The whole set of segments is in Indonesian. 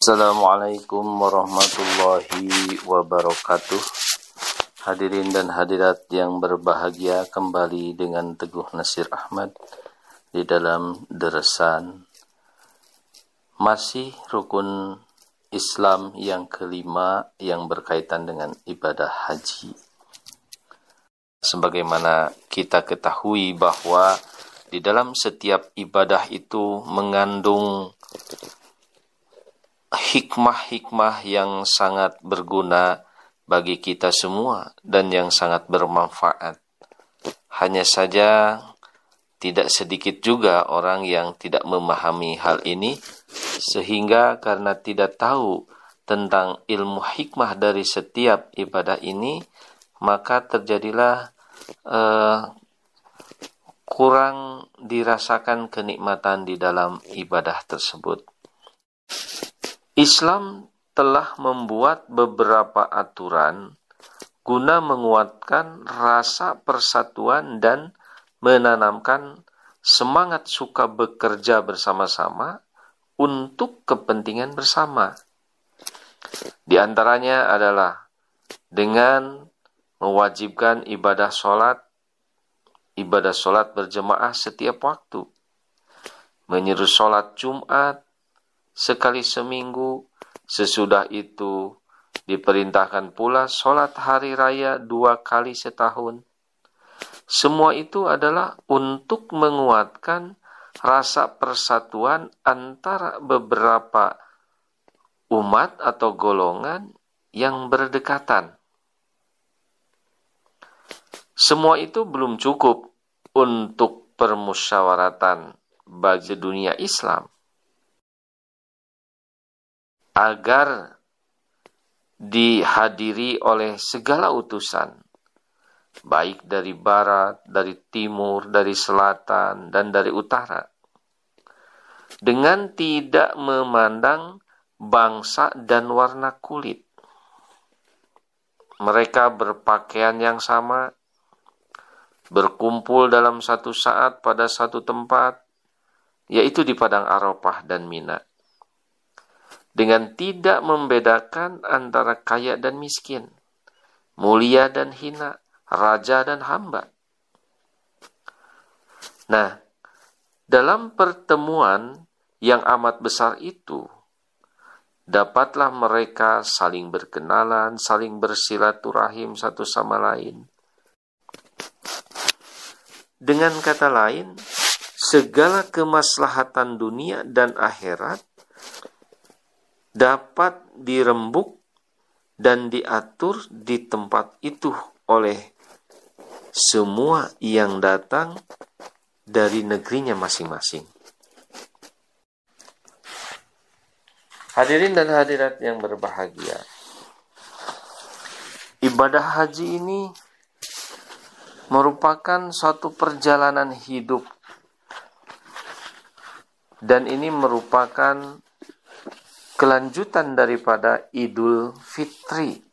Assalamualaikum warahmatullahi wabarakatuh Hadirin dan hadirat yang berbahagia kembali dengan Teguh Nasir Ahmad di dalam deresan masih rukun Islam yang kelima yang berkaitan dengan ibadah haji. Sebagaimana kita ketahui bahwa di dalam setiap ibadah itu mengandung hikmah-hikmah yang sangat berguna bagi kita semua dan yang sangat bermanfaat. Hanya saja tidak sedikit juga orang yang tidak memahami hal ini sehingga karena tidak tahu tentang ilmu hikmah dari setiap ibadah ini maka terjadilah uh, kurang dirasakan kenikmatan di dalam ibadah tersebut. Islam telah membuat beberapa aturan guna menguatkan rasa persatuan dan menanamkan semangat suka bekerja bersama-sama untuk kepentingan bersama. Di antaranya adalah dengan mewajibkan ibadah sholat, ibadah sholat berjemaah setiap waktu, menyeru sholat Jumat, sekali seminggu. Sesudah itu diperintahkan pula sholat hari raya dua kali setahun. Semua itu adalah untuk menguatkan rasa persatuan antara beberapa umat atau golongan yang berdekatan. Semua itu belum cukup untuk permusyawaratan bagi dunia Islam agar dihadiri oleh segala utusan, baik dari barat, dari timur, dari selatan, dan dari utara, dengan tidak memandang bangsa dan warna kulit. Mereka berpakaian yang sama, berkumpul dalam satu saat pada satu tempat, yaitu di Padang Arafah dan Mina dengan tidak membedakan antara kaya dan miskin, mulia dan hina, raja dan hamba. Nah, dalam pertemuan yang amat besar itu, dapatlah mereka saling berkenalan, saling bersilaturahim satu sama lain. Dengan kata lain, segala kemaslahatan dunia dan akhirat dapat dirembuk dan diatur di tempat itu oleh semua yang datang dari negerinya masing-masing. Hadirin dan hadirat yang berbahagia. Ibadah haji ini merupakan suatu perjalanan hidup dan ini merupakan kelanjutan daripada Idul Fitri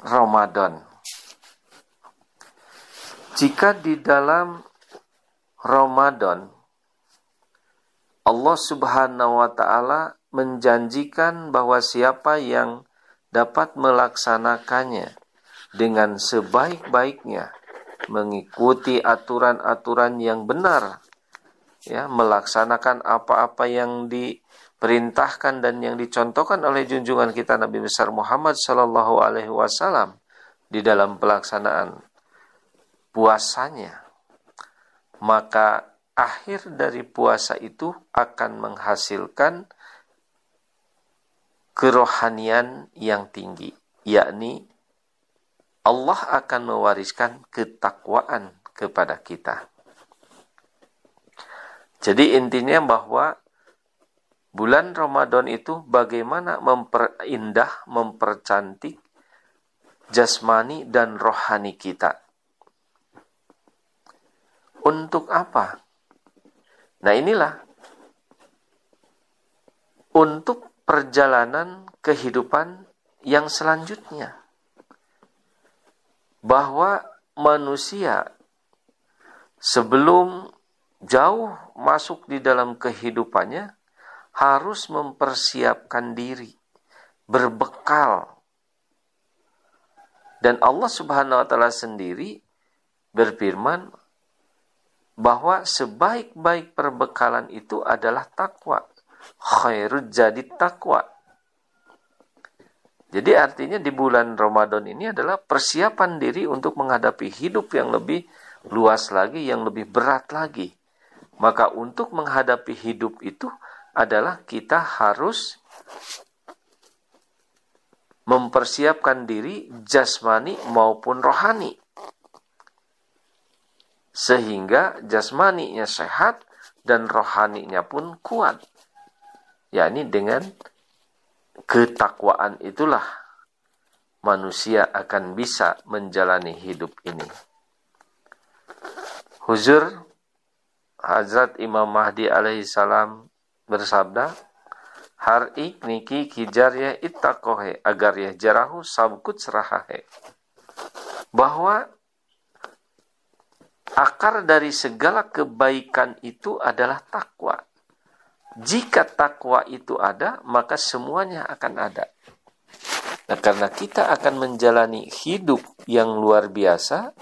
Ramadan. Jika di dalam Ramadan Allah Subhanahu wa taala menjanjikan bahwa siapa yang dapat melaksanakannya dengan sebaik-baiknya mengikuti aturan-aturan yang benar ya melaksanakan apa-apa yang diperintahkan dan yang dicontohkan oleh junjungan kita Nabi besar Muhammad Shallallahu Alaihi Wasallam di dalam pelaksanaan puasanya. Maka akhir dari puasa itu akan menghasilkan kerohanian yang tinggi yakni Allah akan mewariskan ketakwaan kepada kita jadi intinya bahwa bulan Ramadan itu bagaimana memperindah, mempercantik jasmani dan rohani kita. Untuk apa? Nah inilah untuk perjalanan kehidupan yang selanjutnya. Bahwa manusia sebelum jauh masuk di dalam kehidupannya harus mempersiapkan diri, berbekal. Dan Allah Subhanahu wa taala sendiri berfirman bahwa sebaik-baik perbekalan itu adalah takwa. Khairul jadi takwa. Jadi artinya di bulan Ramadan ini adalah persiapan diri untuk menghadapi hidup yang lebih luas lagi, yang lebih berat lagi. Maka untuk menghadapi hidup itu adalah kita harus mempersiapkan diri jasmani maupun rohani. Sehingga jasmaninya sehat dan rohaninya pun kuat. yakni dengan ketakwaan itulah manusia akan bisa menjalani hidup ini. Huzur Hazrat Imam Mahdi alaihi salam bersabda, Har ik niki kijar ya ittakohe agar ya jarahu sabkut serahahe. Bahwa akar dari segala kebaikan itu adalah takwa. Jika takwa itu ada, maka semuanya akan ada. Nah, karena kita akan menjalani hidup yang luar biasa,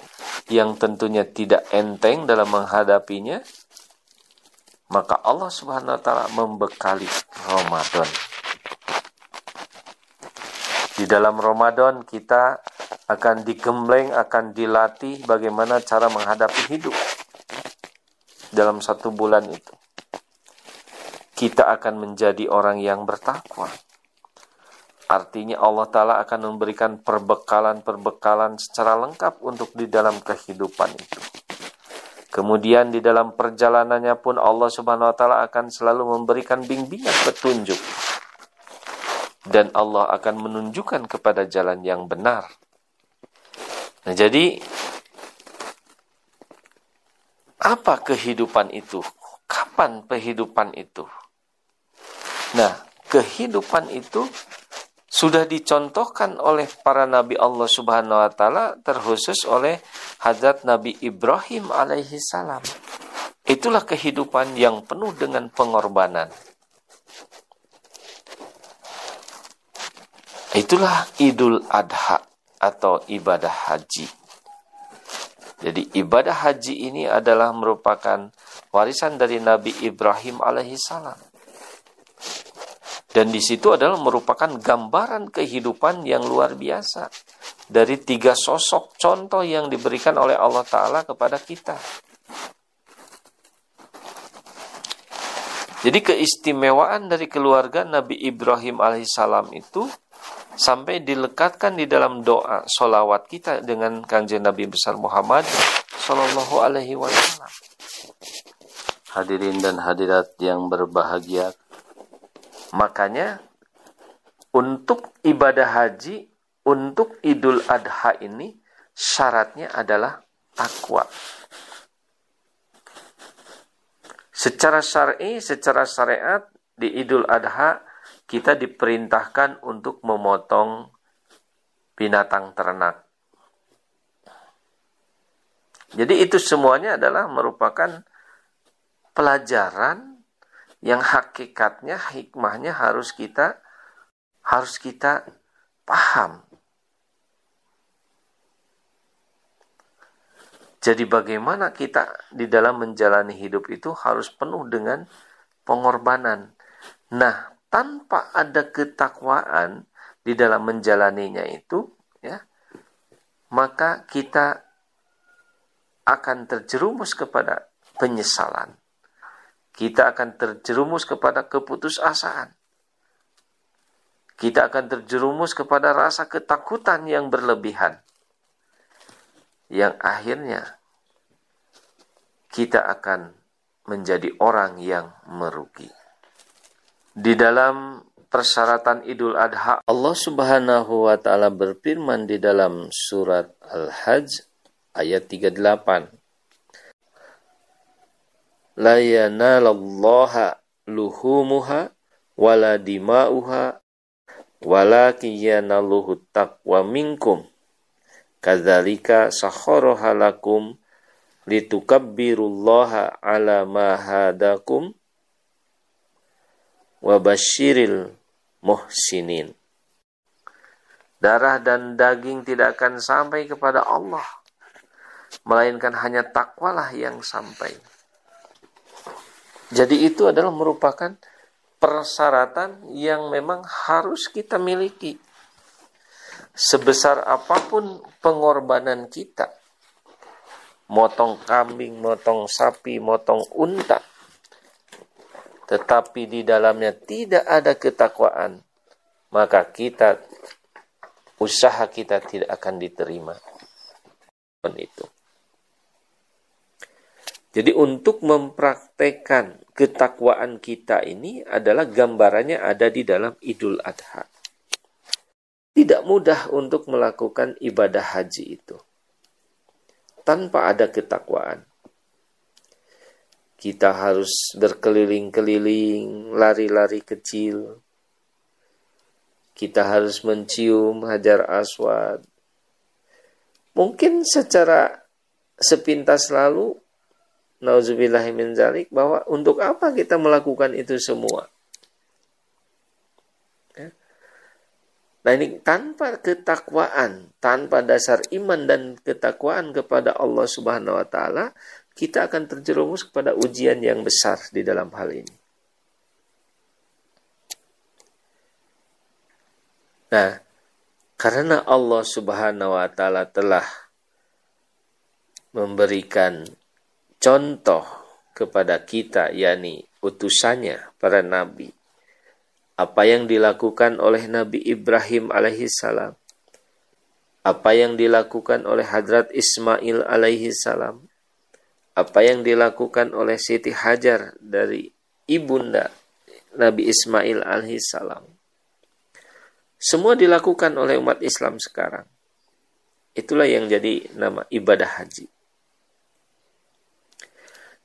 yang tentunya tidak enteng dalam menghadapinya, maka Allah Subhanahu wa taala membekali Ramadan. Di dalam Ramadan kita akan digembleng, akan dilatih bagaimana cara menghadapi hidup dalam satu bulan itu. Kita akan menjadi orang yang bertakwa. Artinya Allah Ta'ala akan memberikan perbekalan-perbekalan secara lengkap untuk di dalam kehidupan itu. Kemudian di dalam perjalanannya pun Allah Subhanahu wa taala akan selalu memberikan bimbingan petunjuk. Dan Allah akan menunjukkan kepada jalan yang benar. Nah, jadi apa kehidupan itu? Kapan kehidupan itu? Nah, kehidupan itu sudah dicontohkan oleh para nabi Allah Subhanahu wa taala terkhusus oleh Hadrat Nabi Ibrahim alaihi salam. Itulah kehidupan yang penuh dengan pengorbanan. Itulah Idul Adha atau ibadah haji. Jadi ibadah haji ini adalah merupakan warisan dari Nabi Ibrahim alaihi salam. Dan di situ adalah merupakan gambaran kehidupan yang luar biasa dari tiga sosok contoh yang diberikan oleh Allah Ta'ala kepada kita. Jadi keistimewaan dari keluarga Nabi Ibrahim alaihissalam itu sampai dilekatkan di dalam doa solawat kita dengan kanjeng Nabi besar Muhammad Sallallahu Alaihi Wasallam. Hadirin dan hadirat yang berbahagia, Makanya untuk ibadah haji, untuk Idul Adha ini syaratnya adalah takwa. Secara syar'i, secara syariat di Idul Adha kita diperintahkan untuk memotong binatang ternak. Jadi itu semuanya adalah merupakan pelajaran yang hakikatnya hikmahnya harus kita harus kita paham. Jadi bagaimana kita di dalam menjalani hidup itu harus penuh dengan pengorbanan. Nah, tanpa ada ketakwaan di dalam menjalaninya itu, ya, maka kita akan terjerumus kepada penyesalan kita akan terjerumus kepada keputusasaan. Kita akan terjerumus kepada rasa ketakutan yang berlebihan. Yang akhirnya kita akan menjadi orang yang merugi. Di dalam persyaratan Idul Adha, Allah Subhanahu wa taala berfirman di dalam surat Al-Hajj ayat 38 la yanalallaha luhumuha wala dima'uha walakin yanaluhu taqwa minkum kadzalika sakharaha lakum litukabbirullaha ala ma hadakum wa basyiril muhsinin. Darah dan daging tidak akan sampai kepada Allah, melainkan hanya takwalah yang sampai. Jadi itu adalah merupakan persyaratan yang memang harus kita miliki. Sebesar apa pun pengorbanan kita, motong kambing, motong sapi, motong unta, tetapi di dalamnya tidak ada ketakwaan, maka kita usaha kita tidak akan diterima. Itu. Jadi untuk mempraktekkan ketakwaan kita ini adalah gambarannya ada di dalam Idul Adha. Tidak mudah untuk melakukan ibadah haji itu tanpa ada ketakwaan. Kita harus berkeliling-keliling, lari-lari kecil, kita harus mencium hajar aswad. Mungkin secara sepintas lalu, nauzubillahimin zalik, bahwa untuk apa kita melakukan itu semua? Ya. Nah ini tanpa ketakwaan, tanpa dasar iman dan ketakwaan kepada Allah Subhanahu wa taala, kita akan terjerumus kepada ujian yang besar di dalam hal ini. Nah, karena Allah Subhanahu wa taala telah memberikan contoh kepada kita yakni utusannya para nabi apa yang dilakukan oleh Nabi Ibrahim alaihissalam apa yang dilakukan oleh Hadrat Ismail alaihissalam apa yang dilakukan oleh Siti Hajar dari ibunda Nabi Ismail alaihissalam semua dilakukan oleh umat Islam sekarang. Itulah yang jadi nama ibadah haji.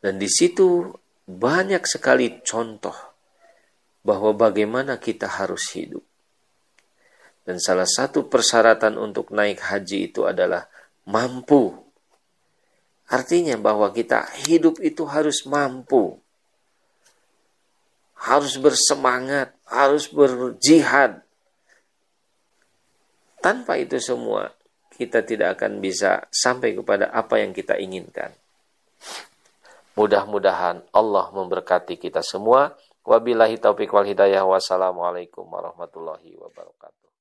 Dan di situ banyak sekali contoh bahwa bagaimana kita harus hidup. Dan salah satu persyaratan untuk naik haji itu adalah mampu. Artinya bahwa kita hidup itu harus mampu. Harus bersemangat, harus berjihad, tanpa itu semua, kita tidak akan bisa sampai kepada apa yang kita inginkan. Mudah-mudahan Allah memberkati kita semua. Wabillahi taufiq wal hidayah. Wassalamualaikum warahmatullahi wabarakatuh.